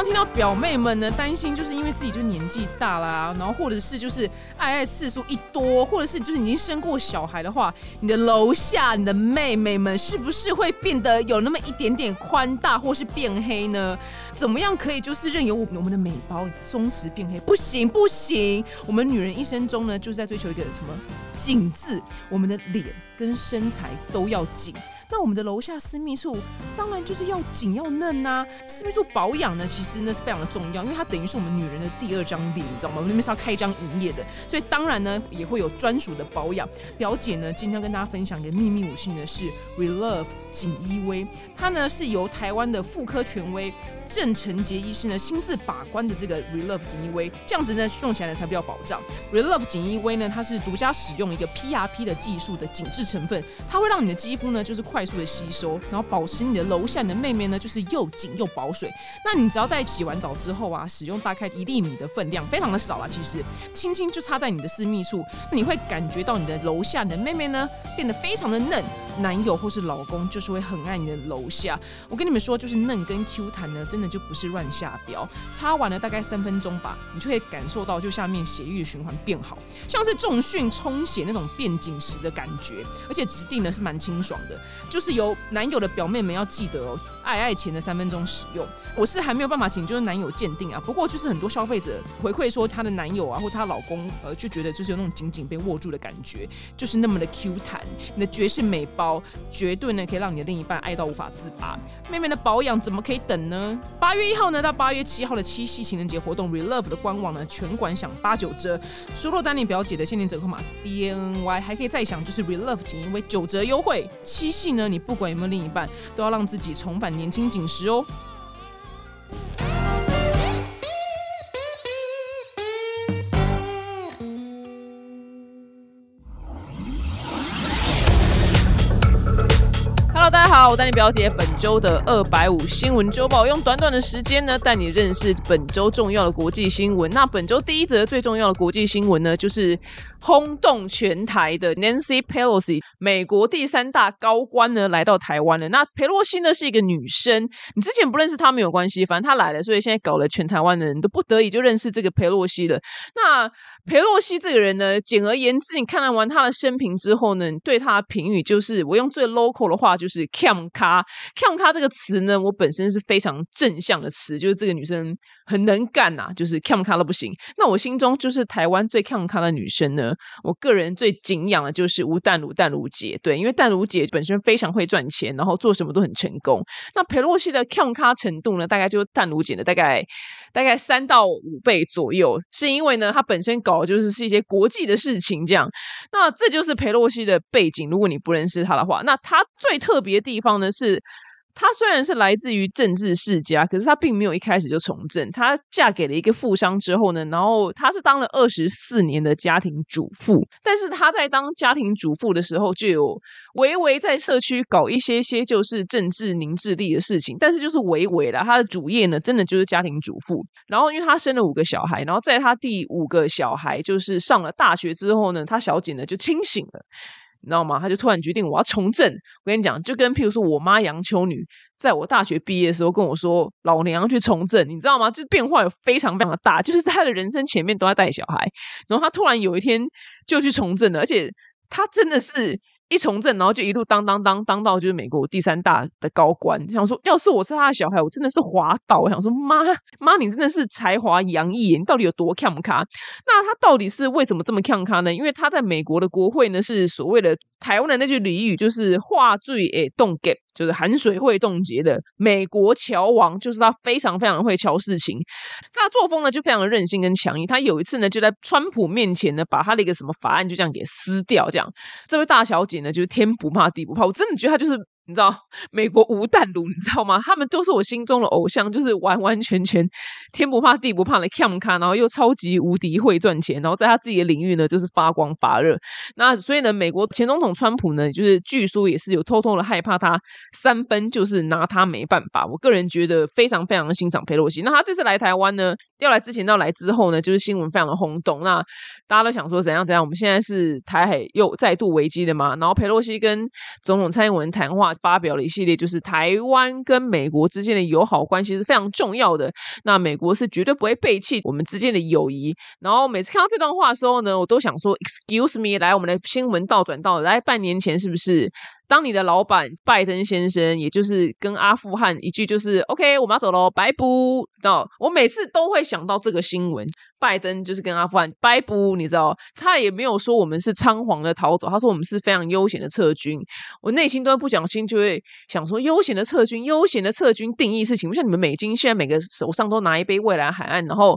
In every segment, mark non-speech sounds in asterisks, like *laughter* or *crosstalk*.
常听到表妹们呢担心，就是因为自己就年纪大啦，然后或者是就是爱爱次数一多，或者是就是已经生过小孩的话，你的楼下你的妹妹们是不是会变得有那么一点点宽大，或是变黑呢？怎么样可以就是任由我我们的美包松弛变黑？不行不行，我们女人一生中呢就是在追求一个什么紧致，我们的脸跟身材都要紧。那我们的楼下私密处当然就是要紧要嫩呐。私密处保养呢，其实真的是非常的重要，因为它等于是我们女人的第二张脸，你知道吗？我们那边是要开一张营业的，所以当然呢也会有专属的保养。表姐呢今天跟大家分享一个秘密武器呢是 Relove 锦衣威，它呢是由台湾的妇科权威郑成杰医师呢亲自把关的这个 Relove 锦衣威，这样子呢用起来呢才比较保障。Relove 锦衣威呢它是独家使用一个 PRP 的技术的紧致成分，它会让你的肌肤呢就是。快速的吸收，然后保持你的楼下你的妹妹呢，就是又紧又保水。那你只要在在洗完澡之后啊，使用大概一粒米的分量，非常的少啊，其实轻轻就插在你的私密处，你会感觉到你的楼下你的妹妹呢变得非常的嫩。男友或是老公就是会很爱你的楼下。我跟你们说，就是嫩跟 Q 弹呢，真的就不是乱下标。擦完了大概三分钟吧，你就会感受到就下面血液循环变好，像是重训充血那种变紧实的感觉，而且质地呢是蛮清爽的。就是有男友的表妹们要记得哦，爱爱前的三分钟使用。我是还没有办法请就是男友鉴定啊，不过就是很多消费者回馈说，她的男友啊或她老公呃就觉得就是有那种紧紧被握住的感觉，就是那么的 Q 弹。你的绝世美包。绝对呢，可以让你的另一半爱到无法自拔。妹妹的保养怎么可以等呢？八月一号呢到八月七号的七夕情人节活动，Relove 的官网呢全馆享八九折，输入丹尼表姐的限定折扣码 DNY，还可以再享就是 Relove 仅因为九折优惠。七夕呢，你不管有没有另一半，都要让自己重返年轻紧实哦。大家好，我带你表姐本周的二百五新闻周报，用短短的时间呢，带你认识本周重要的国际新闻。那本周第一则最重要的国际新闻呢，就是轰动全台的 Nancy Pelosi，美国第三大高官呢来到台湾了。那佩洛西呢是一个女生，你之前不认识她没有关系，反正她来了，所以现在搞了全台湾的人都不得已就认识这个佩洛西了。那裴洛西这个人呢，简而言之，你看完她的生平之后呢，对她的评语就是，我用最 local 的话就是 “cam 咖 cam 咖”这个词呢，我本身是非常正向的词，就是这个女生很能干呐，就是 cam 咖都不行。那我心中就是台湾最 cam 咖的女生呢，我个人最敬仰的就是吴淡如淡如姐，对，因为淡如姐本身非常会赚钱，然后做什么都很成功。那裴洛西的 cam 咖程度呢，大概就淡如姐的大概大概三到五倍左右，是因为呢，她本身搞。的就是是一些国际的事情，这样，那这就是佩洛西的背景。如果你不认识他的话，那他最特别的地方呢是。她虽然是来自于政治世家，可是她并没有一开始就从政。她嫁给了一个富商之后呢，然后她是当了二十四年的家庭主妇。但是她在当家庭主妇的时候，就有微微在社区搞一些些就是政治凝滞力的事情。但是就是微微的，她的主业呢，真的就是家庭主妇。然后因为她生了五个小孩，然后在她第五个小孩就是上了大学之后呢，她小姐呢就清醒了。你知道吗？他就突然决定我要从政。我跟你讲，就跟譬如说我妈杨秋女，在我大学毕业的时候跟我说，老娘去从政，你知道吗？这变化有非常非常的大，就是他的人生前面都在带小孩，然后他突然有一天就去从政了，而且他真的是。一从政，然后就一路当当当当到就是美国第三大的高官。想说，要是我是他的小孩，我真的是滑倒。我想说，妈妈，你真的是才华洋溢，你到底有多看咖？那他到底是为什么这么看咖呢？因为他在美国的国会呢，是所谓的台湾的那句俚语，就是话最诶动 get。就是含水会冻结的美国侨王，就是他非常非常会敲事情。他的作风呢就非常的任性跟强硬。他有一次呢就在川普面前呢把他的一个什么法案就这样给撕掉。这样，这位大小姐呢就是天不怕地不怕。我真的觉得她就是。你知道美国吴淡如，你知道吗？他们都是我心中的偶像，就是完完全全天不怕地不怕的 cam 咖，然后又超级无敌会赚钱，然后在他自己的领域呢就是发光发热。那所以呢，美国前总统川普呢，就是据说也是有偷偷的害怕他三分，就是拿他没办法。我个人觉得非常非常的欣赏佩洛西。那他这次来台湾呢，要来之前到来之后呢，就是新闻非常的轰动。那大家都想说怎样怎样？我们现在是台海又再度危机的嘛？然后佩洛西跟总统蔡英文谈话。发表了一系列，就是台湾跟美国之间的友好关系是非常重要的。那美国是绝对不会背弃我们之间的友谊。然后每次看到这段话的时候呢，我都想说，Excuse me，来，我们的新闻倒转到来半年前是不是？当你的老板拜登先生，也就是跟阿富汗一句就是 “OK，我们要走喽，拜不”，到我每次都会想到这个新闻。拜登就是跟阿富汗拜不，你知道，他也没有说我们是仓皇的逃走，他说我们是非常悠闲的撤军。我内心都不讲心就会想说，悠闲的撤军，悠闲的撤军定义事情，不像你们美军现在每个手上都拿一杯未来海岸，然后。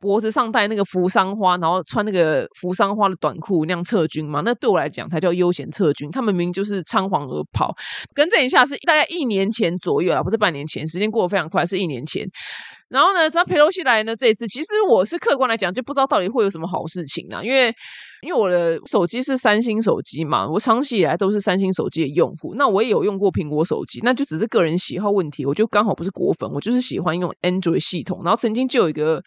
脖子上戴那个扶桑花，然后穿那个扶桑花的短裤那样撤军嘛？那对我来讲才叫悠闲撤军。他们明明就是仓皇而跑。更正一下，是大概一年前左右啊，不是半年前。时间过得非常快，是一年前。然后呢，他佩洛西来呢，这一次其实我是客观来讲，就不知道到底会有什么好事情啊。因为因为我的手机是三星手机嘛，我长期以来都是三星手机的用户。那我也有用过苹果手机，那就只是个人喜好问题。我就刚好不是果粉，我就是喜欢用 Android 系统。然后曾经就有一个。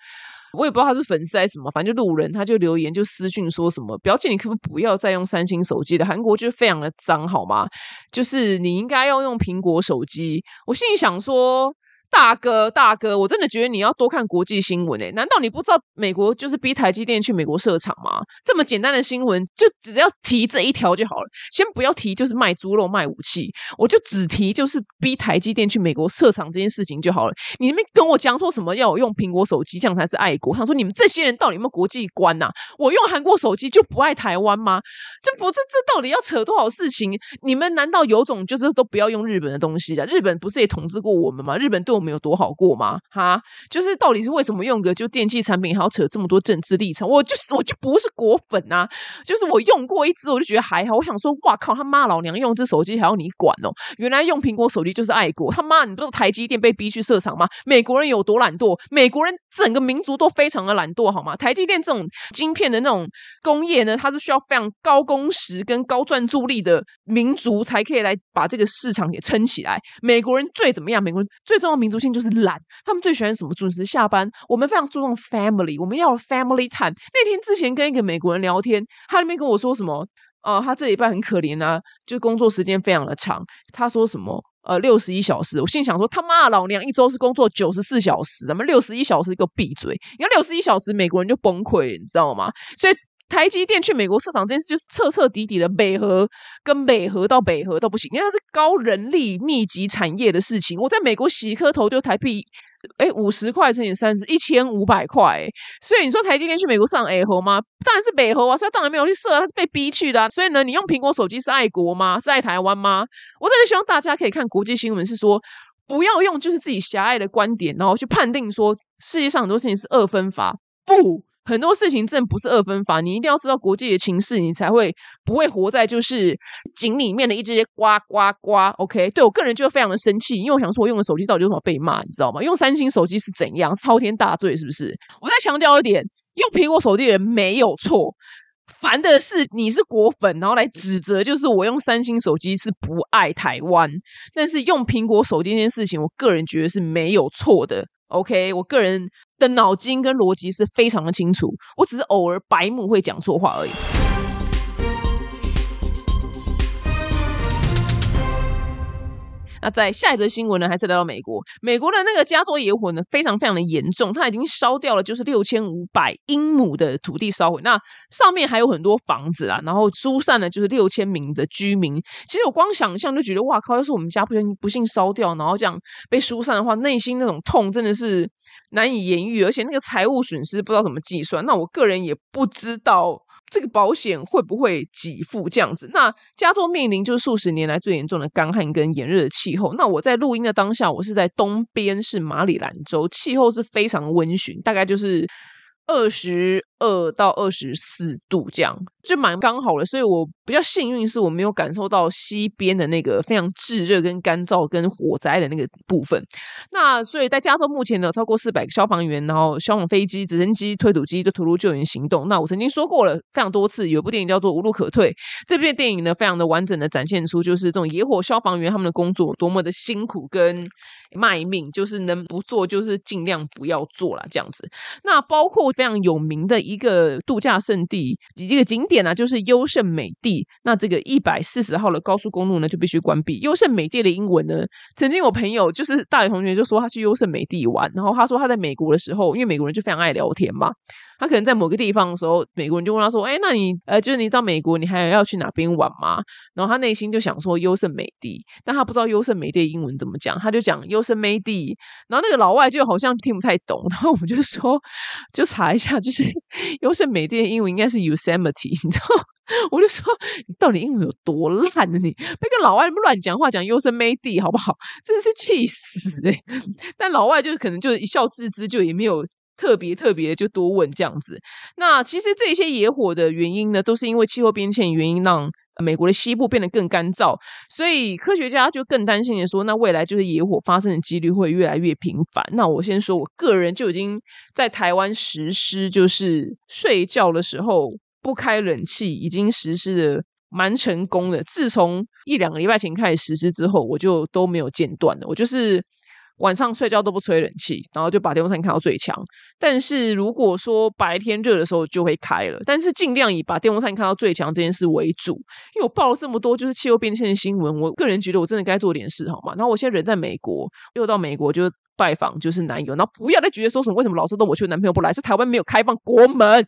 我也不知道他是粉丝还是什么，反正就路人，他就留言就私讯说什么：“表姐，你可不可以不要再用三星手机了？韩国就是非常的脏，好吗？就是你应该要用苹果手机。”我心里想说。大哥，大哥，我真的觉得你要多看国际新闻诶！难道你不知道美国就是逼台积电去美国设厂吗？这么简单的新闻，就只要提这一条就好了。先不要提就是卖猪肉、卖武器，我就只提就是逼台积电去美国设厂这件事情就好了。你们跟我讲说什么要用苹果手机，这样才是爱国？他说你们这些人到底有没有国际观呐？我用韩国手机就不爱台湾吗？这不，这这到底要扯多少事情？你们难道有种就是都不要用日本的东西的？日本不是也统治过我们吗？日本对我们没有多好过吗？哈，就是到底是为什么用个就电器产品还要扯这么多政治立场？我就是我就不是果粉啊！就是我用过一只，我就觉得还好。我想说，哇靠，他妈老娘用这手机还要你管哦？原来用苹果手机就是爱国。他妈，你不是台积电被逼去设厂吗？美国人有多懒惰？美国人整个民族都非常的懒惰，好吗？台积电这种晶片的那种工业呢，它是需要非常高工时跟高专注力的民族才可以来把这个市场给撑起来。美国人最怎么样？美国人最重要的民族性就是。懒，他们最喜欢什么？准时下班。我们非常注重 family，我们要 family time。那天之前跟一个美国人聊天，他那边跟我说什么？呃，他这礼拜很可怜啊，就工作时间非常的长。他说什么？呃，六十一小时。我心想说，他妈，老娘一周是工作九十四小时，咱们六十一小时给我闭嘴！你要六十一小时，美国人就崩溃，你知道吗？所以。台积电去美国市场这件事，就是彻彻底底的北核跟北核到北核都不行，因为它是高人力密集产业的事情。我在美国洗颗头就台币，哎，五十块乘以三十，一千五百块。所以你说台积电去美国上 A 河吗？当然是北核啊，所以当然没有去设，他是被逼去的。所以呢，你用苹果手机是爱国吗？是爱台湾吗？我真的希望大家可以看国际新闻，是说不要用就是自己狭隘的观点，然后去判定说世界上很多事情是二分法，不。很多事情真不是二分法，你一定要知道国际的情势，你才会不会活在就是井里面的一只呱呱呱。OK，对我个人就非常的生气，因为我想说，我用的手机到底有什么被骂，你知道吗？用三星手机是怎样滔天大罪，是不是？我再强调一点，用苹果手机的人没有错，烦的是你是果粉，然后来指责，就是我用三星手机是不爱台湾，但是用苹果手机这件事情，我个人觉得是没有错的。OK，我个人。的脑筋跟逻辑是非常的清楚，我只是偶尔白目会讲错话而已。那在下一则新闻呢，还是来到美国，美国的那个加州野火呢，非常非常的严重，它已经烧掉了，就是六千五百英亩的土地烧毁，那上面还有很多房子啊，然后疏散了就是六千名的居民。其实我光想象就觉得，哇靠！要是我们家不幸不幸烧掉，然后这样被疏散的话，内心那种痛真的是。难以言喻，而且那个财务损失不知道怎么计算。那我个人也不知道这个保险会不会给付这样子。那加州面临就是数十年来最严重的干旱跟炎热的气候。那我在录音的当下，我是在东边，是马里兰州，气候是非常温驯，大概就是二十。二到二十四度这样就蛮刚好的，所以我比较幸运，是我没有感受到西边的那个非常炙热、跟干燥、跟火灾的那个部分。那所以在加州目前呢，超过四百个消防员，然后消防飞机、直升机、推土机都投入救援行动。那我曾经说过了非常多次，有部电影叫做《无路可退》，这部电影呢非常的完整的展现出就是这种野火消防员他们的工作多么的辛苦跟卖命，就是能不做就是尽量不要做了这样子。那包括非常有名的一。一个度假胜地，这个景点呢，就是优胜美地。那这个一百四十号的高速公路呢，就必须关闭。优胜美地的英文呢，曾经我朋友就是大学同学就说他去优胜美地玩，然后他说他在美国的时候，因为美国人就非常爱聊天嘛。他可能在某个地方的时候，美国人就问他说：“哎，那你呃，就是你到美国，你还要去哪边玩吗？”然后他内心就想说“优胜美地”，但他不知道“优胜美地”英文怎么讲，他就讲“优胜美地”。然后那个老外就好像听不太懂，*laughs* 然后我们就说，*laughs* 就查一下，*laughs* 就是“优胜美地”的英文应该是 “Yosemite”，你知道？我就说你到底英文有多烂呢？你别跟老外乱讲话，讲“优胜美地”好不好？真是气死哎！但老外就可能就一笑置之，就也没有。特别特别就多问这样子，那其实这些野火的原因呢，都是因为气候变迁原因，让美国的西部变得更干燥，所以科学家就更担心的说，那未来就是野火发生的几率会越来越频繁。那我先说，我个人就已经在台湾实施，就是睡觉的时候不开冷气，已经实施的蛮成功的。自从一两个礼拜前开始实施之后，我就都没有间断的，我就是。晚上睡觉都不吹冷气，然后就把电风扇开到最强。但是如果说白天热的时候就会开了，但是尽量以把电风扇开到最强这件事为主。因为我报了这么多就是气候变迁的新闻，我个人觉得我真的该做点事，好吗？然后我现在人在美国，又到美国就。拜访就是男友，然后不要再觉得说什么为什么老是都我去，男朋友不来，是台湾没有开放国门，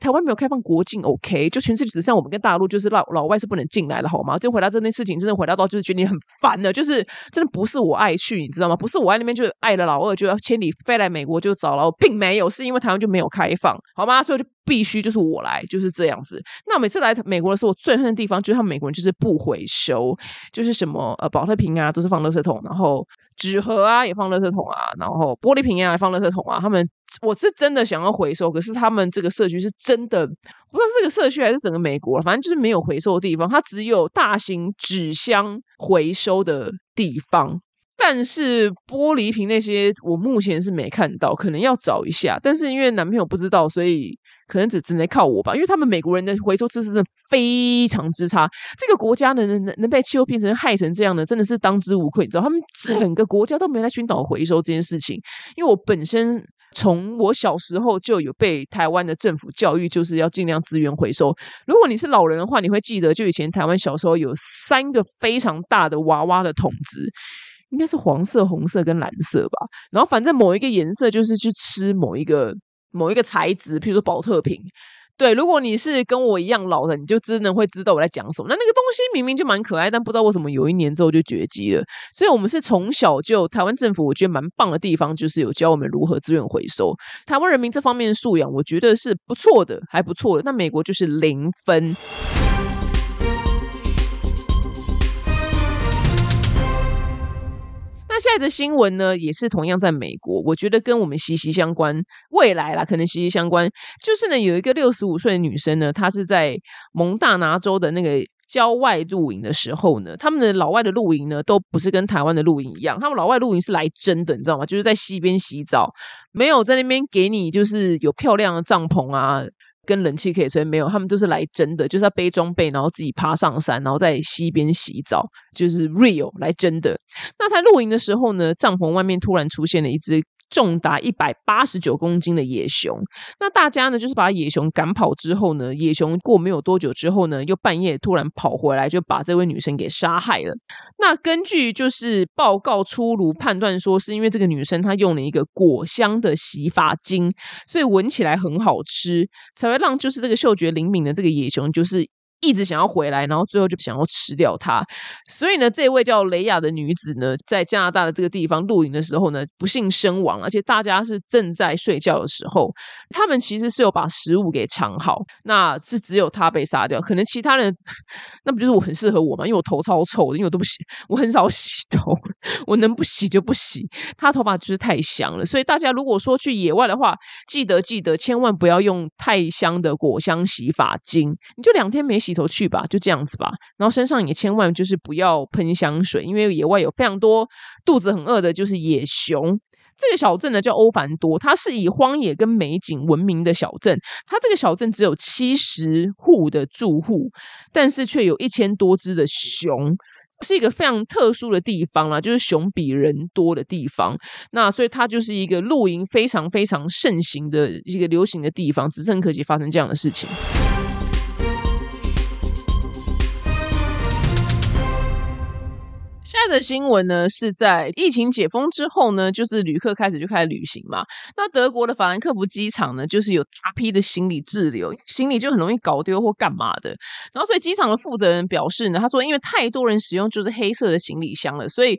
台湾没有开放国境，OK？就全世界只剩我们跟大陆，就是老老外是不能进来的，好吗？就回答这件事情，真的回答到就是觉得你很烦了，就是真的不是我爱去，你知道吗？不是我爱那边就爱了老二，就要千里飞来美国就找了，并没有，是因为台湾就没有开放，好吗？所以就必须就是我来，就是这样子。那每次来美国的时候，我最恨的地方就是他们美国人就是不回收，就是什么呃保特瓶啊都是放垃圾桶，然后。纸盒啊也放垃圾桶啊，然后玻璃瓶啊也放垃圾桶啊。他们我是真的想要回收，可是他们这个社区是真的不知道是这个社区还是整个美国，反正就是没有回收的地方，它只有大型纸箱回收的地方。但是玻璃瓶那些我目前是没看到，可能要找一下。但是因为男朋友不知道，所以可能只只能靠我吧。因为他们美国人的回收知识真的非常之差，这个国家能能能被气候变成害成这样的，真的是当之无愧。你知道，他们整个国家都没有在熏导回收这件事情。因为我本身从我小时候就有被台湾的政府教育，就是要尽量资源回收。如果你是老人的话，你会记得，就以前台湾小时候有三个非常大的娃娃的桶子。应该是黄色、红色跟蓝色吧。然后反正某一个颜色就是去吃某一个某一个材质，譬如说保特瓶。对，如果你是跟我一样老的，你就真的会知道我在讲什么。那那个东西明明就蛮可爱，但不知道为什么有一年之后就绝迹了。所以，我们是从小就台湾政府，我觉得蛮棒的地方，就是有教我们如何资源回收。台湾人民这方面的素养，我觉得是不错的，还不错的。那美国就是零分。现在的新闻呢，也是同样在美国，我觉得跟我们息息相关。未来啦，可能息息相关。就是呢，有一个六十五岁的女生呢，她是在蒙大拿州的那个郊外露营的时候呢，他们的老外的露营呢，都不是跟台湾的露营一样，他们老外露营是来真的，你知道吗？就是在溪边洗澡，没有在那边给你就是有漂亮的帐篷啊。跟冷气可以吹，没有，他们都是来真的，就是要背装备，然后自己爬上山，然后在溪边洗澡，就是 real 来真的。那他露营的时候呢，帐篷外面突然出现了一只。重达一百八十九公斤的野熊，那大家呢就是把野熊赶跑之后呢，野熊过没有多久之后呢，又半夜突然跑回来，就把这位女生给杀害了。那根据就是报告出炉判断说，是因为这个女生她用了一个果香的洗发精，所以闻起来很好吃，才会让就是这个嗅觉灵敏的这个野熊就是。一直想要回来，然后最后就想要吃掉它。所以呢，这位叫雷亚的女子呢，在加拿大的这个地方露营的时候呢，不幸身亡。而且大家是正在睡觉的时候，他们其实是有把食物给藏好，那是只有他被杀掉。可能其他人，*laughs* 那不就是我很适合我吗？因为我头超臭的，因为我都不洗，*laughs* 我很少洗头，*laughs* 我能不洗就不洗。他头发就是太香了，所以大家如果说去野外的话，记得记得千万不要用太香的果香洗发精，你就两天没洗。洗头去吧，就这样子吧。然后身上也千万就是不要喷香水，因为野外有非常多肚子很饿的，就是野熊。这个小镇呢叫欧凡多，它是以荒野跟美景闻名的小镇。它这个小镇只有七十户的住户，但是却有一千多只的熊。是一个非常特殊的地方啦，就是熊比人多的地方。那所以它就是一个露营非常非常盛行的一个流行的地方，只是很可惜发生这样的事情。的新闻呢，是在疫情解封之后呢，就是旅客开始就开始旅行嘛。那德国的法兰克福机场呢，就是有大批的行李滞留，行李就很容易搞丢或干嘛的。然后，所以机场的负责人表示呢，他说，因为太多人使用就是黑色的行李箱了，所以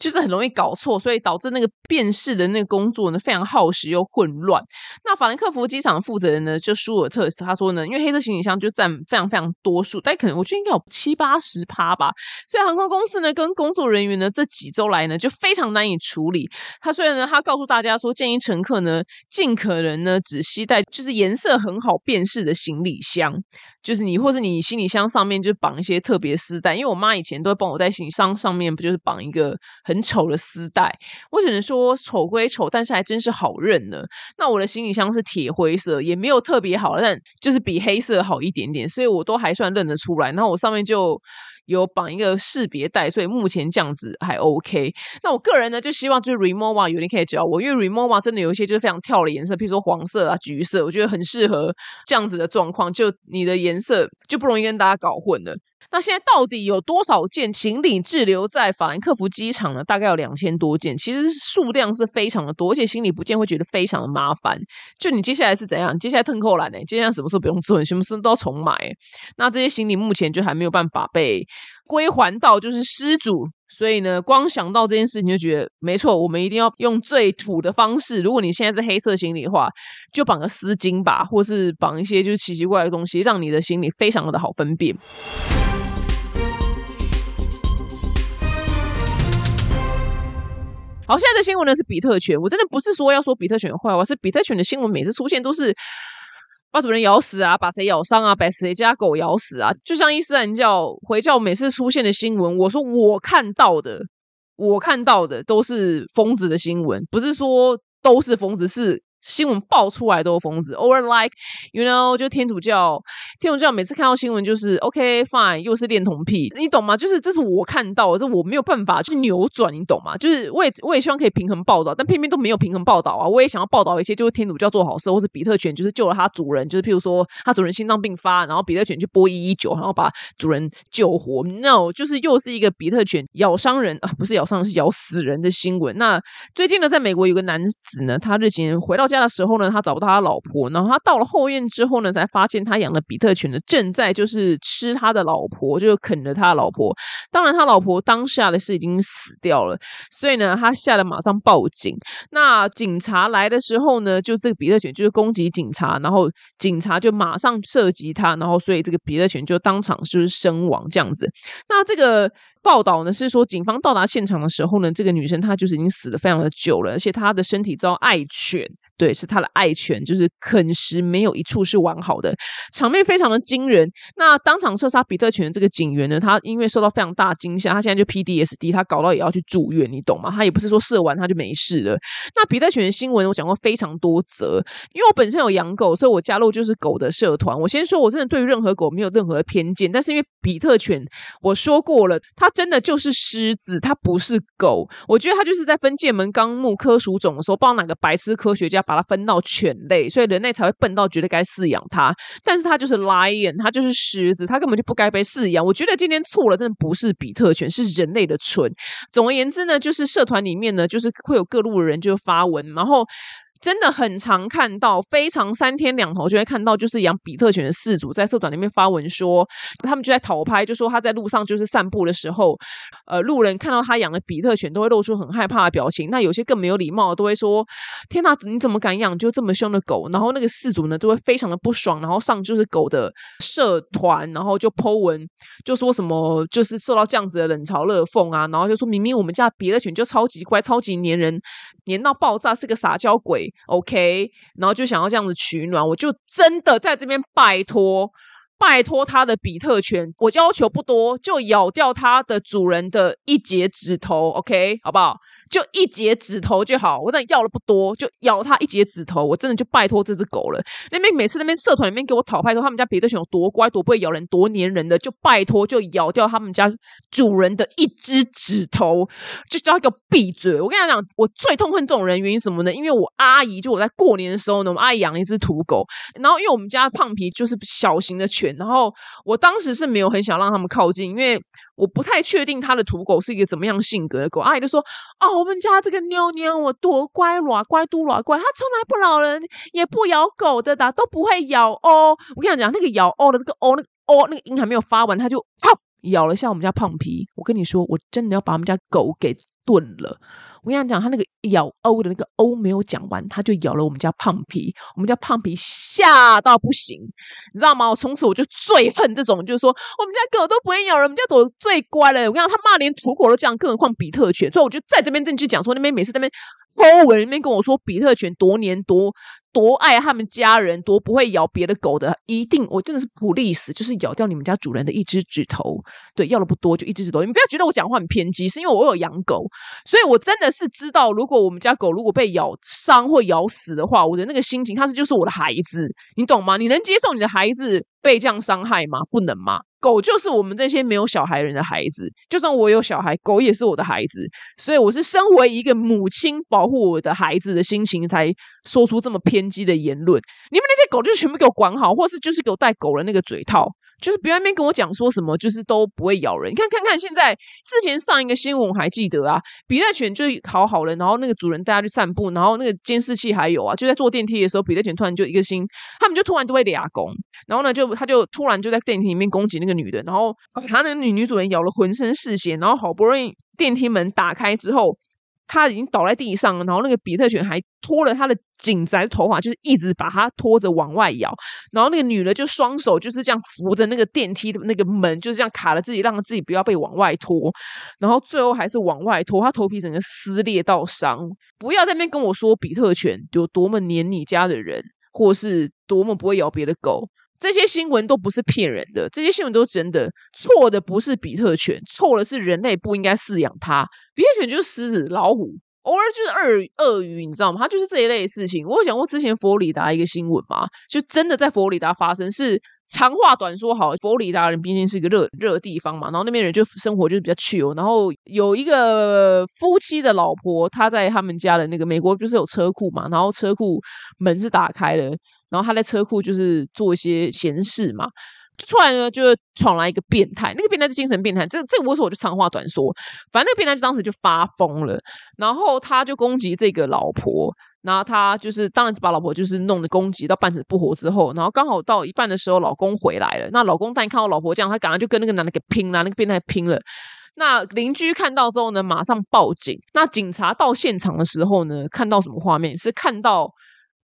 就是很容易搞错，所以导致那个辨识的那个工作呢非常耗时又混乱。那法兰克福机场负责人呢，就舒尔特斯他说呢，因为黑色行李箱就占非常非常多数，但可能我觉得应该有七八十趴吧。所以航空公司呢跟工作人员呢，这几周来呢，就非常难以处理。他虽然呢，他告诉大家说，建议乘客呢，尽可能呢，只携带就是颜色很好辨识的行李箱，就是你或是你行李箱上面就绑一些特别丝带。因为我妈以前都会帮我在行李箱上面，不就是绑一个很丑的丝带？我只能说丑归丑，但是还真是好认呢。那我的行李箱是铁灰色，也没有特别好，但就是比黑色好一点点，所以我都还算认得出来。然后我上面就。有绑一个识别带，所以目前这样子还 OK。那我个人呢，就希望就是 Remova 有人可以教我，因为 Remova 真的有一些就是非常跳的颜色，譬如说黄色啊、橘色，我觉得很适合这样子的状况，就你的颜色就不容易跟大家搞混了。那现在到底有多少件行李滞留在法兰克福机场呢？大概有两千多件，其实数量是非常的多，而且行李不见会觉得非常的麻烦。就你接下来是怎样？接下来腾扣栏呢？接下来什么时候不用做？什么时候都要重买？那这些行李目前就还没有办法被归还到就是失主，所以呢，光想到这件事情就觉得没错，我们一定要用最土的方式。如果你现在是黑色行李的话，就绑个丝巾吧，或是绑一些就是奇奇怪怪的东西，让你的行李非常的好分辨。好，现在的新闻呢是比特犬。我真的不是说要说比特犬坏我，是比特犬的新闻每次出现都是把主人咬死啊，把谁咬伤啊，把谁家狗咬死啊。就像伊斯兰教回教每次出现的新闻，我说我看到的，我看到的都是疯子的新闻，不是说都是疯子是。新闻爆出来都是疯子，or like you know，就天主教，天主教每次看到新闻就是 OK fine，又是恋童癖，你懂吗？就是这是我看到，这我没有办法去扭转，你懂吗？就是我也我也希望可以平衡报道，但偏偏都没有平衡报道啊！我也想要报道一些就是天主教做好事，或是比特犬就是救了它主人，就是譬如说它主人心脏病发，然后比特犬去拨一一九，然后把主人救活。No，就是又是一个比特犬咬伤人啊，不是咬伤人，是咬死人的新闻。那最近呢，在美国有个男子呢，他日前回到。家的时候呢，他找不到他老婆，然后他到了后院之后呢，才发现他养的比特犬呢正在就是吃他的老婆，就啃着他的老婆。当然，他老婆当下的是已经死掉了，所以呢，他吓得马上报警。那警察来的时候呢，就这个比特犬就是攻击警察，然后警察就马上射击他，然后所以这个比特犬就当场就是身亡这样子。那这个。报道呢是说，警方到达现场的时候呢，这个女生她就是已经死的非常的久了，而且她的身体遭爱犬，对，是她的爱犬，就是啃食没有一处是完好的，场面非常的惊人。那当场射杀比特犬的这个警员呢，他因为受到非常大惊吓，他现在就 PDSD，他搞到也要去住院，你懂吗？他也不是说射完他就没事了。那比特犬的新闻我讲过非常多则，因为我本身有养狗，所以我加入就是狗的社团。我先说，我真的对任何狗没有任何的偏见，但是因为比特犬，我说过了，真的就是狮子，它不是狗。我觉得它就是在分界门纲目科属种的时候，不知道哪个白痴科学家把它分到犬类，所以人类才会笨到觉得该饲养它。但是它就是 lion，它就是狮子，它根本就不该被饲养。我觉得今天错了，真的不是比特犬，是人类的蠢。总而言之呢，就是社团里面呢，就是会有各路人就发文，然后。真的很常看到，非常三天两头就会看到，就是养比特犬的饲主在社团里面发文说，他们就在讨拍，就说他在路上就是散步的时候，呃，路人看到他养的比特犬都会露出很害怕的表情。那有些更没有礼貌，都会说：“天哪，你怎么敢养就这么凶的狗？”然后那个饲主呢，就会非常的不爽，然后上就是狗的社团，然后就 Po 文，就说什么就是受到这样子的冷嘲热讽啊，然后就说明明我们家比特犬就超级乖、超级黏人，黏到爆炸，是个撒娇鬼。OK，然后就想要这样子取暖，我就真的在这边拜托拜托他的比特犬，我要求不多，就咬掉它的主人的一节指头，OK，好不好？就一节指头就好，我真的要了不多，就咬它一节指头，我真的就拜托这只狗了。那边每次那边社团里面给我讨拍说他们家比特犬有多乖，多不会咬人，多粘人的，就拜托就咬掉他们家主人的一只指头，就叫一个闭嘴。我跟你讲，我最痛恨这种人，原因什么呢？因为我阿姨就我在过年的时候呢，我们阿姨养了一只土狗，然后因为我们家胖皮就是小型的犬，然后我当时是没有很想让他们靠近，因为。我不太确定他的土狗是一个怎么样性格的狗。阿姨就说：“哦，我们家这个妞妞我多乖，哪乖嘟哪乖，它从来不咬人，也不咬狗的哒，都不会咬哦。我跟你讲，那个咬哦的那个哦，那个哦那个音还没有发完，它就啪 *coughs* 咬了一下我们家胖皮。我跟你说，我真的要把我们家狗给炖了。”我跟你讲，他那个咬“欧”的那个“欧”没有讲完，他就咬了我们家胖皮。我们家胖皮吓到不行，你知道吗？我从此我就最恨这种，就是说我们家狗都不会咬人，我们家狗最乖了。我跟你讲，他骂连土狗都这样，更何况比特犬。所以我就在这边正去讲说，那边每次那边欧文里面跟我说比特犬多年多。多爱他们家人，多不会咬别的狗的，一定我真的是不历史，就是咬掉你们家主人的一只指头。对，要的不多，就一只指头。你们不要觉得我讲话很偏激，是因为我有养狗，所以我真的是知道，如果我们家狗如果被咬伤或咬死的话，我的那个心情，它是就是我的孩子，你懂吗？你能接受你的孩子被这样伤害吗？不能吗？狗就是我们这些没有小孩人的孩子，就算我有小孩，狗也是我的孩子，所以我是身为一个母亲保护我的孩子的心情，才说出这么偏激的言论。你们那些狗就全部给我管好，或是就是给我戴狗的那个嘴套。就是别那边跟我讲说什么，就是都不会咬人。你看看看，现在之前上一个新闻我还记得啊，比特犬就好好了，然后那个主人带它去散步，然后那个监视器还有啊，就在坐电梯的时候，比特犬突然就一个心，他们就突然都会俩攻，然后呢就他就突然就在电梯里面攻击那个女的，然后他那个女女主人咬了浑身是血，然后好不容易电梯门打开之后。他已经倒在地上了，然后那个比特犬还拖了他的颈子头发，就是一直把它拖着往外咬。然后那个女的就双手就是这样扶着那个电梯的那个门，就是这样卡了自己，让自己不要被往外拖。然后最后还是往外拖，他头皮整个撕裂到伤。不要在那边跟我说比特犬有多么黏你家的人，或是多么不会咬别的狗。这些新闻都不是骗人的，这些新闻都真的。错的不是比特犬，错的是人类不应该饲养它。比特犬就是狮子、老虎，偶尔就是鳄鳄鱼，你知道吗？它就是这一类的事情。我有讲过之前佛罗里达一个新闻嘛，就真的在佛罗里达发生。是长话短说，好，佛罗里达人毕竟是一个热热地方嘛，然后那边人就生活就是比较自由。然后有一个夫妻的老婆，她在他们家的那个美国不是有车库嘛，然后车库门是打开的。然后他在车库就是做一些闲事嘛，就突然呢就闯来一个变态，那个变态就精神变态。这这个我说我就长话短说，反正那个变态就当时就发疯了，然后他就攻击这个老婆，然后他就是当然把老婆就是弄得攻击到半死不活之后，然后刚好到一半的时候，老公回来了。那老公但看到老婆这样，他赶快就跟那个男的给拼了，那个变态拼了。那邻居看到之后呢，马上报警。那警察到现场的时候呢，看到什么画面？是看到。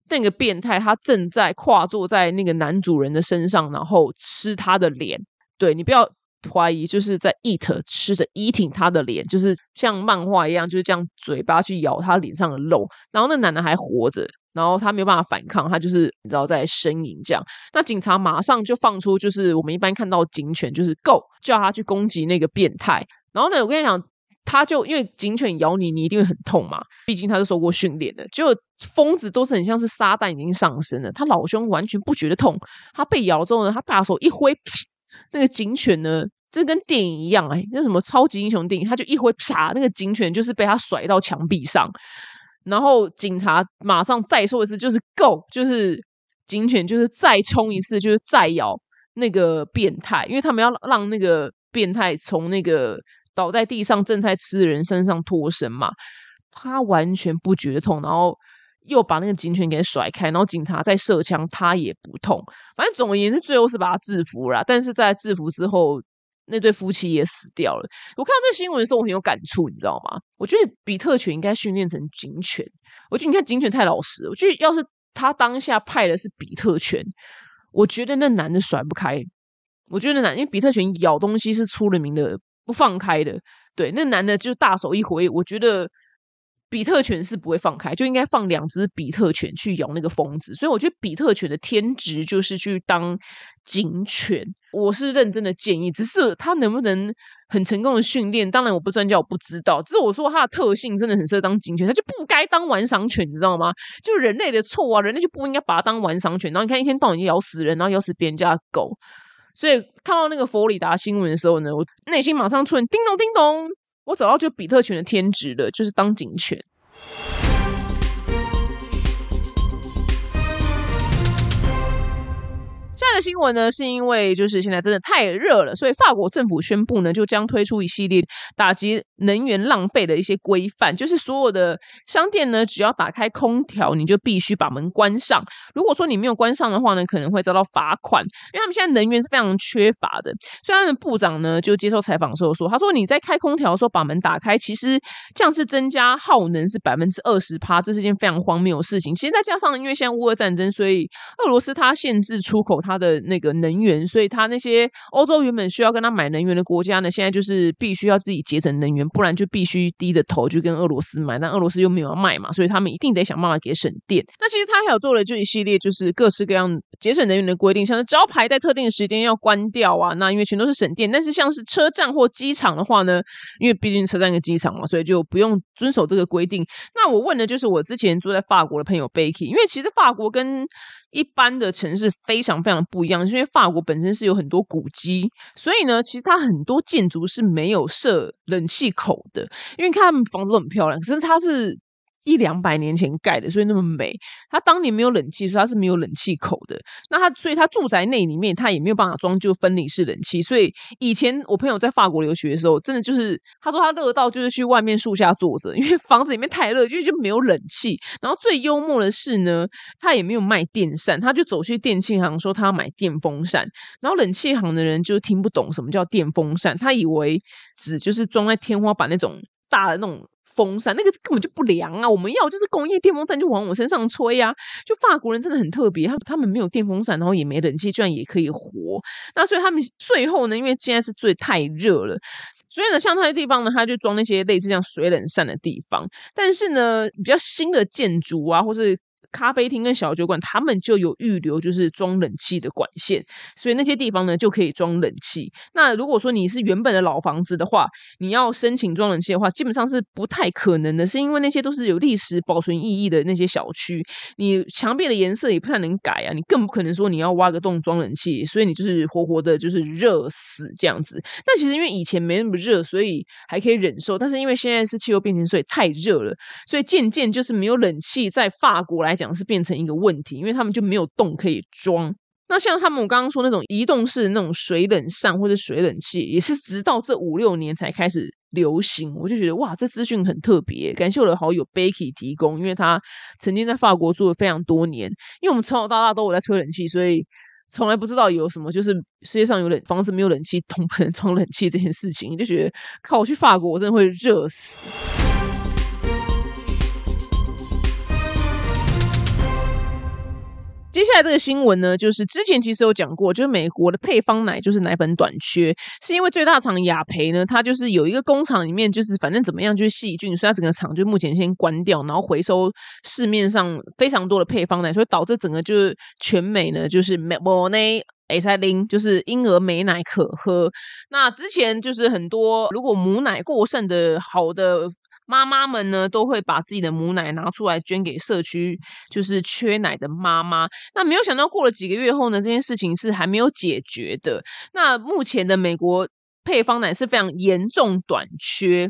那个变态，他正在跨坐在那个男主人的身上，然后吃他的脸。对你不要怀疑，就是在 eat 吃的 eating 他的脸，就是像漫画一样，就是这样嘴巴去咬他脸上的肉。然后那男的还活着，然后他没有办法反抗，他就是你知道在呻吟这样。那警察马上就放出，就是我们一般看到警犬，就是 go 叫他去攻击那个变态。然后呢，我跟你讲。他就因为警犬咬你，你一定会很痛嘛，毕竟他是受过训练的。就疯子都是很像是撒旦已经上身了，他老兄完全不觉得痛。他被咬之后呢，他大手一挥，那个警犬呢，这跟电影一样哎，那什么超级英雄电影，他就一挥，啪，那个警犬就是被他甩到墙壁上。然后警察马上再说一次，就是 Go，就是警犬就是再冲一次，就是再咬那个变态，因为他们要让那个变态从那个。倒在地上正在吃的人身上脱身嘛，他完全不觉得痛，然后又把那个警犬给甩开，然后警察在射枪，他也不痛。反正总而言之，最后是把他制服了。但是在制服之后，那对夫妻也死掉了。我看到这新闻的时候，我很有感触，你知道吗？我觉得比特犬应该训练成警犬。我觉得你看警犬太老实。我觉得要是他当下派的是比特犬，我觉得那男的甩不开。我觉得那男，因为比特犬咬东西是出了名的。不放开的，对，那男的就大手一挥，我觉得比特犬是不会放开，就应该放两只比特犬去咬那个疯子。所以我觉得比特犬的天职就是去当警犬。我是认真的建议，只是它能不能很成功的训练，当然我不专家，我不知道。只是我说它的特性真的很适合当警犬，它就不该当玩赏犬，你知道吗？就人类的错啊，人类就不应该把它当玩赏犬。然后你看一天到晚就咬死人，然后咬死别人家的狗。所以看到那个佛罗里达新闻的时候呢，我内心马上出现叮咚叮咚。我找到就比特犬的天职了，就是当警犬。现在的新闻呢，是因为就是现在真的太热了，所以法国政府宣布呢，就将推出一系列打击能源浪费的一些规范，就是所有的商店呢，只要打开空调，你就必须把门关上。如果说你没有关上的话呢，可能会遭到罚款，因为他们现在能源是非常缺乏的。虽然部长呢就接受采访的时候说，他说你在开空调的时候把门打开，其实这样是增加耗能是百分之二十趴，这是件非常荒谬的事情。其实再加上因为现在乌俄战争，所以俄罗斯它限制出口。它的那个能源，所以他那些欧洲原本需要跟他买能源的国家呢，现在就是必须要自己节省能源，不然就必须低着头就跟俄罗斯买，但俄罗斯又没有要卖嘛，所以他们一定得想办法给省电。那其实他还有做了就一系列就是各式各样节省能源的规定，像是招牌在特定的时间要关掉啊，那因为全都是省电。但是像是车站或机场的话呢，因为毕竟车站跟机场嘛，所以就不用遵守这个规定。那我问的就是我之前住在法国的朋友 Becky，因为其实法国跟一般的城市非常非常不一样，是因为法国本身是有很多古迹，所以呢，其实它很多建筑是没有设冷气口的，因为看房子都很漂亮，可是它是。一两百年前盖的，所以那么美。它当年没有冷气，所以它是没有冷气口的。那它，所以它住宅内里面，它也没有办法装就分离式冷气。所以以前我朋友在法国留学的时候，真的就是他说他热到就是去外面树下坐着，因为房子里面太热，就就没有冷气。然后最幽默的是呢，他也没有卖电扇，他就走去电器行说他要买电风扇。然后冷气行的人就听不懂什么叫电风扇，他以为只就是装在天花板那种大的那种。风扇那个根本就不凉啊！我们要就是工业电风扇，就往我身上吹呀。就法国人真的很特别，他他们没有电风扇，然后也没冷气，居然也可以活。那所以他们最后呢，因为现在是最太热了，所以呢，像那些地方呢，它就装那些类似像水冷扇的地方。但是呢，比较新的建筑啊，或是。咖啡厅跟小酒馆，他们就有预留就是装冷气的管线，所以那些地方呢就可以装冷气。那如果说你是原本的老房子的话，你要申请装冷气的话，基本上是不太可能的，是因为那些都是有历史保存意义的那些小区，你墙壁的颜色也不太能改啊，你更不可能说你要挖个洞装冷气，所以你就是活活的就是热死这样子。但其实因为以前没那么热，所以还可以忍受，但是因为现在是气候变迁，所以太热了，所以渐渐就是没有冷气，在法国来。讲是变成一个问题，因为他们就没有洞可以装。那像他们我刚刚说那种移动式的那种水冷扇或者水冷气，也是直到这五六年才开始流行。我就觉得哇，这资讯很特别，感谢我的好友 Becky 提供，因为他曾经在法国住了非常多年。因为我们从小到大都有在吹冷气，所以从来不知道有什么就是世界上有冷房子没有冷气，都不能装冷气这件事情。你就觉得靠，我去法国我真的会热死。接下来这个新闻呢，就是之前其实有讲过，就是美国的配方奶就是奶粉短缺，是因为最大厂雅培呢，它就是有一个工厂里面就是反正怎么样就是细菌，所以它整个厂就目前先关掉，然后回收市面上非常多的配方奶，所以导致整个就是全美呢就是美摩内 A 塞林就是婴儿美奶可喝。那之前就是很多如果母奶过剩的好的。妈妈们呢，都会把自己的母奶拿出来捐给社区，就是缺奶的妈妈。那没有想到，过了几个月后呢，这件事情是还没有解决的。那目前的美国配方奶是非常严重短缺，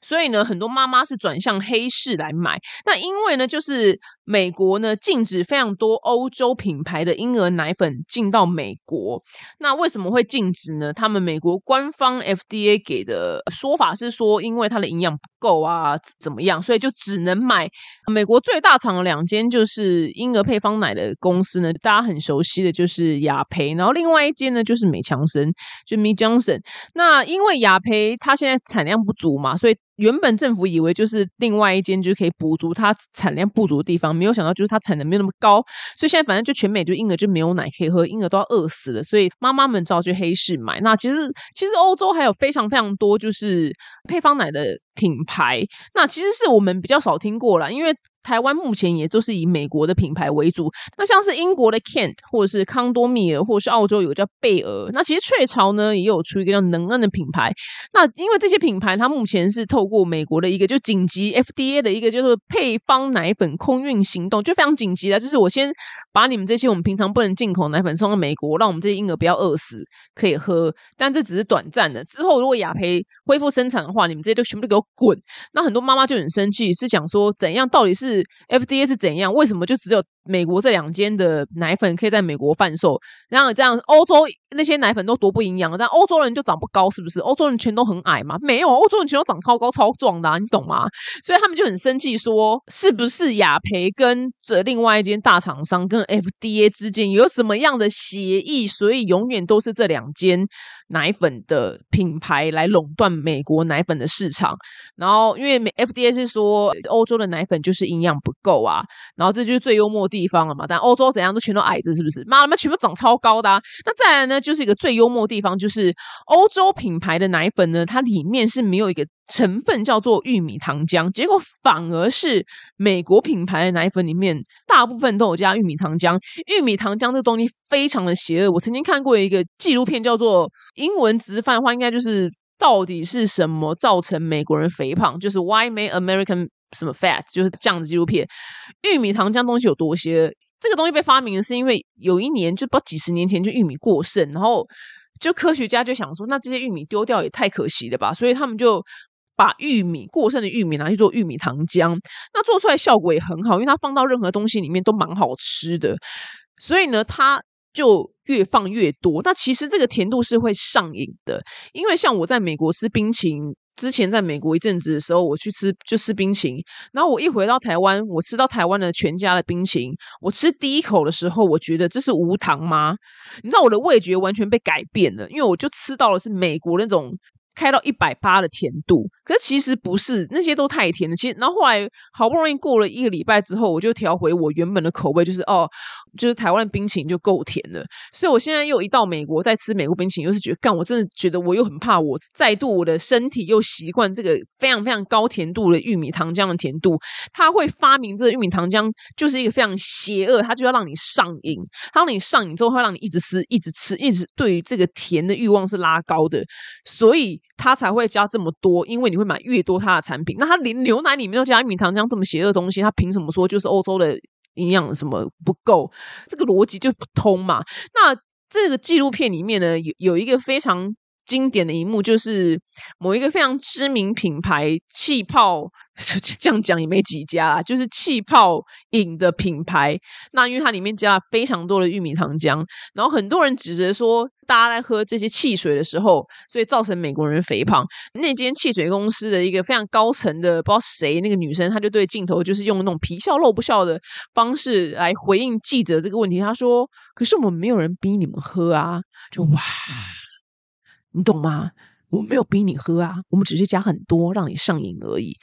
所以呢，很多妈妈是转向黑市来买。那因为呢，就是。美国呢禁止非常多欧洲品牌的婴儿奶粉进到美国。那为什么会禁止呢？他们美国官方 FDA 给的说法是说，因为它的营养不够啊，怎么样，所以就只能买美国最大厂的两间就是婴儿配方奶的公司呢。大家很熟悉的就是雅培，然后另外一间呢就是美强生，就 Me Johnson。那因为雅培它现在产量不足嘛，所以原本政府以为就是另外一间就可以补足它产量不足的地方。没有想到，就是它产能没有那么高，所以现在反正就全美就婴儿就没有奶可以喝，婴儿都要饿死了，所以妈妈们只好去黑市买。那其实其实欧洲还有非常非常多就是配方奶的品牌，那其实是我们比较少听过啦，因为。台湾目前也都是以美国的品牌为主，那像是英国的 Kent 或者是康多米尔，或者是澳洲有个叫贝尔，那其实雀巢呢也有出一个叫能恩的品牌。那因为这些品牌，它目前是透过美国的一个就紧急 FDA 的一个叫做配方奶粉空运行动，就非常紧急的，就是我先把你们这些我们平常不能进口奶粉送到美国，让我们这些婴儿不要饿死，可以喝。但这只是短暂的，之后如果雅培恢复生产的话，你们这些就全部都给我滚。那很多妈妈就很生气，是讲说怎样到底是。是 FDA 是怎样？为什么就只有美国这两间的奶粉可以在美国贩售？然后这样欧洲那些奶粉都多不营养，但欧洲人就长不高，是不是？欧洲人全都很矮吗？没有，欧洲人全都长超高超壮的，你懂吗？所以他们就很生气，说是不是雅培跟这另外一间大厂商跟 FDA 之间有什么样的协议？所以永远都是这两间。奶粉的品牌来垄断美国奶粉的市场，然后因为 FDA 是说欧洲的奶粉就是营养不够啊，然后这就是最幽默地方了嘛。但欧洲怎样都全都矮子，是不是？妈妈全部长超高的。啊那再来呢，就是一个最幽默的地方，就是欧洲品牌的奶粉呢，它里面是没有一个。成分叫做玉米糖浆，结果反而是美国品牌的奶粉里面大部分都有加玉米糖浆。玉米糖浆这东西非常的邪恶。我曾经看过一个纪录片，叫做英文直翻的话，应该就是到底是什么造成美国人肥胖？就是 Why Make American 什么 Fat？就是这样的纪录片。玉米糖浆东西有多邪恶？这个东西被发明的是因为有一年就不几十年前就玉米过剩，然后就科学家就想说，那这些玉米丢掉也太可惜了吧，所以他们就。把玉米过剩的玉米拿去做玉米糖浆，那做出来效果也很好，因为它放到任何东西里面都蛮好吃的，所以呢，它就越放越多。那其实这个甜度是会上瘾的，因为像我在美国吃冰淇淋，之前在美国一阵子的时候，我去吃就吃冰淇淋，然后我一回到台湾，我吃到台湾的全家的冰淇淋，我吃第一口的时候，我觉得这是无糖吗？你知道我的味觉完全被改变了，因为我就吃到了是美国那种。开到一百八的甜度，可是其实不是，那些都太甜了。其实，然后后来好不容易过了一个礼拜之后，我就调回我原本的口味，就是哦，就是台湾的冰淇淋就够甜了。所以我现在又一到美国再吃美国冰淇淋，又是觉得干，我真的觉得我又很怕，我再度我的身体又习惯这个非常非常高甜度的玉米糖浆的甜度。它会发明这个玉米糖浆，就是一个非常邪恶，它就要让你上瘾。它让你上瘾之后，会让你一直吃，一直吃，一直对于这个甜的欲望是拉高的。所以。他才会加这么多，因为你会买越多他的产品。那他连牛奶里面都加玉米糖浆这么邪恶的东西，他凭什么说就是欧洲的营养什么不够？这个逻辑就不通嘛。那这个纪录片里面呢，有有一个非常。经典的一幕就是某一个非常知名品牌气泡，这样讲也没几家啦，就是气泡饮的品牌。那因为它里面加了非常多的玉米糖浆，然后很多人指责说，大家在喝这些汽水的时候，所以造成美国人肥胖。那间汽水公司的一个非常高层的不知道谁那个女生，她就对镜头就是用那种皮笑肉不笑的方式来回应记者这个问题。她说：“可是我们没有人逼你们喝啊！”就哇。你懂吗？我没有逼你喝啊，我们只是加很多让你上瘾而已。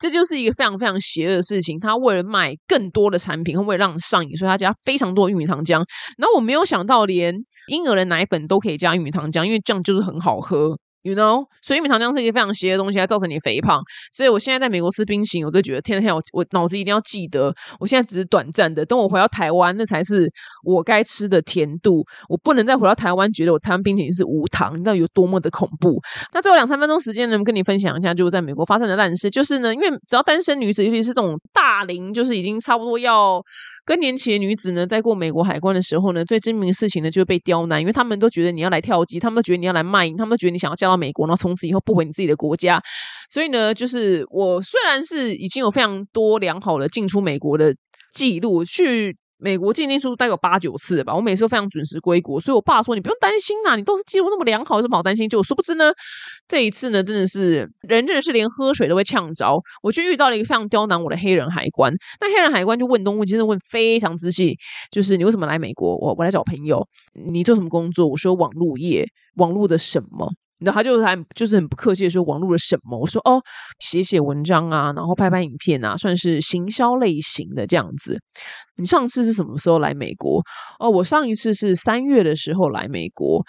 这就是一个非常非常邪恶的事情。他为了卖更多的产品，为了让你上瘾，所以他加非常多玉米糖浆。然后我没有想到，连婴儿的奶粉都可以加玉米糖浆，因为这样就是很好喝。You know，所以米糖浆是一个非常邪的东西，它造成你肥胖。所以我现在在美国吃冰淇淋，我都觉得天天我我脑子一定要记得，我现在只是短暂的，等我回到台湾，那才是我该吃的甜度。我不能再回到台湾，觉得我台湾冰淇淋是无糖，你知道有多么的恐怖。那最后两三分钟时间能，跟你分享一下，就是在美国发生的烂事，就是呢，因为只要单身女子，尤其是这种大龄，就是已经差不多要。更年期的女子呢，在过美国海关的时候呢，最知名的事情呢，就是被刁难，因为他们都觉得你要来跳机，他们都觉得你要来卖淫，他们都觉得你想要嫁到美国，然后从此以后不回你自己的国家。所以呢，就是我虽然是已经有非常多良好的进出美国的记录，去。美国进进出出大概有八九次吧，我每次都非常准时归国，所以我爸说你不用担心呐，你都是记录那么良好，有什么好担心？就殊不知呢，这一次呢，真的是人真的是连喝水都会呛着。我就遇到了一个非常刁难我的黑人海关，那黑人海关就问东问西，真的问非常仔细，就是你为什么来美国？我我来找朋友，你做什么工作？我说网络业，网络的什么？你知道他就还就是很不客气的说网络了什么？我说哦，写写文章啊，然后拍拍影片啊，算是行销类型的这样子。你上次是什么时候来美国？哦，我上一次是三月的时候来美国。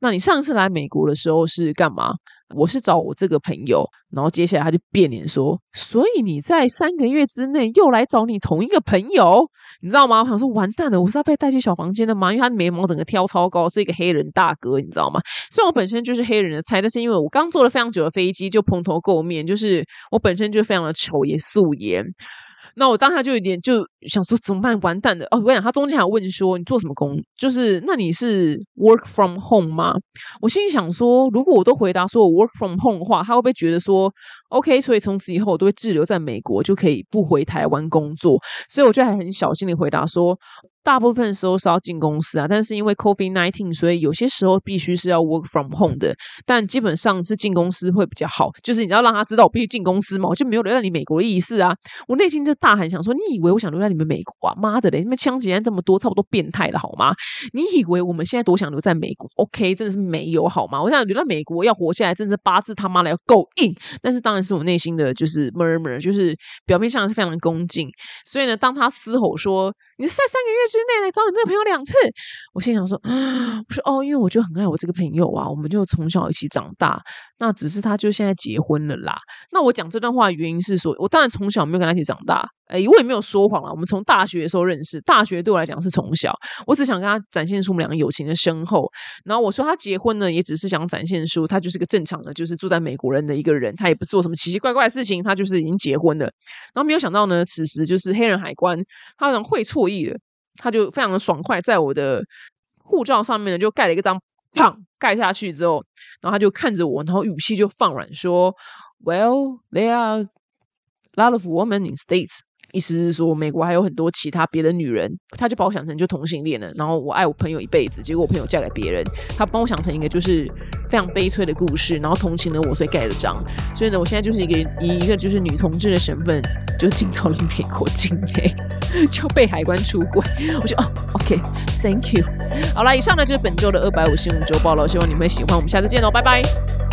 那你上次来美国的时候是干嘛？我是找我这个朋友，然后接下来他就变脸说，所以你在三个月之内又来找你同一个朋友，你知道吗？我想说完蛋了，我是要被带去小房间的吗？因为他眉毛整个挑超高，是一个黑人大哥，你知道吗？虽然我本身就是黑人的菜，但是因为我刚坐了非常久的飞机，就蓬头垢面，就是我本身就非常的丑，也素颜。那我当下就有点就想说怎么办？完蛋了哦！我跟你讲，他中间还问说你做什么工？就是那你是 work from home 吗？我心里想说，如果我都回答说我 work from home 的话，他会不会觉得说 OK？所以从此以后我都会滞留在美国，就可以不回台湾工作？所以我就还很小心的回答说。大部分时候是要进公司啊，但是因为 COVID nineteen，所以有些时候必须是要 work from home 的。但基本上是进公司会比较好，就是你要让他知道我必须进公司嘛，我就没有留在你美国的意思啊。我内心就大喊想说：你以为我想留在你们美国啊？妈的嘞！你们枪击案这么多，差不多变态了好吗？你以为我们现在多想留在美国？OK，真的是没有好吗？我想留在美国要活下来，真的是八字他妈的要够硬。但是当然是我内心的就是 murmur，就是表面上是非常的恭敬。所以呢，当他嘶吼说。你是在三个月之内来找你这个朋友两次，我心想说，我说哦，因为我就很爱我这个朋友啊，我们就从小一起长大，那只是他就现在结婚了啦。那我讲这段话的原因是说，我当然从小没有跟他一起长大，哎，我也没有说谎了。我们从大学的时候认识，大学对我来讲是从小，我只想跟他展现出我们两个友情的深厚。然后我说他结婚呢，也只是想展现出他就是个正常的，就是住在美国人的一个人，他也不做什么奇奇怪怪的事情，他就是已经结婚了。然后没有想到呢，此时就是黑人海关，他好像会错意了。他就非常的爽快，在我的护照上面呢，就盖了一个章，砰盖下去之后，然后他就看着我，然后语气就放软说：“Well, there are a lot of women in states。”意思是说，美国还有很多其他别的女人，他就把我想成就同性恋了。然后我爱我朋友一辈子，结果我朋友嫁给别人，他帮我想成一个就是非常悲催的故事，然后同情了我，所以盖了章。所以呢，我现在就是一个以一个就是女同志的身份，就进到了美国境内，*laughs* 就被海关出轨。我说哦，OK，Thank you。好了，以上呢就是本周的二百五新闻周报了，希望你们喜欢。我们下次见喽，拜拜。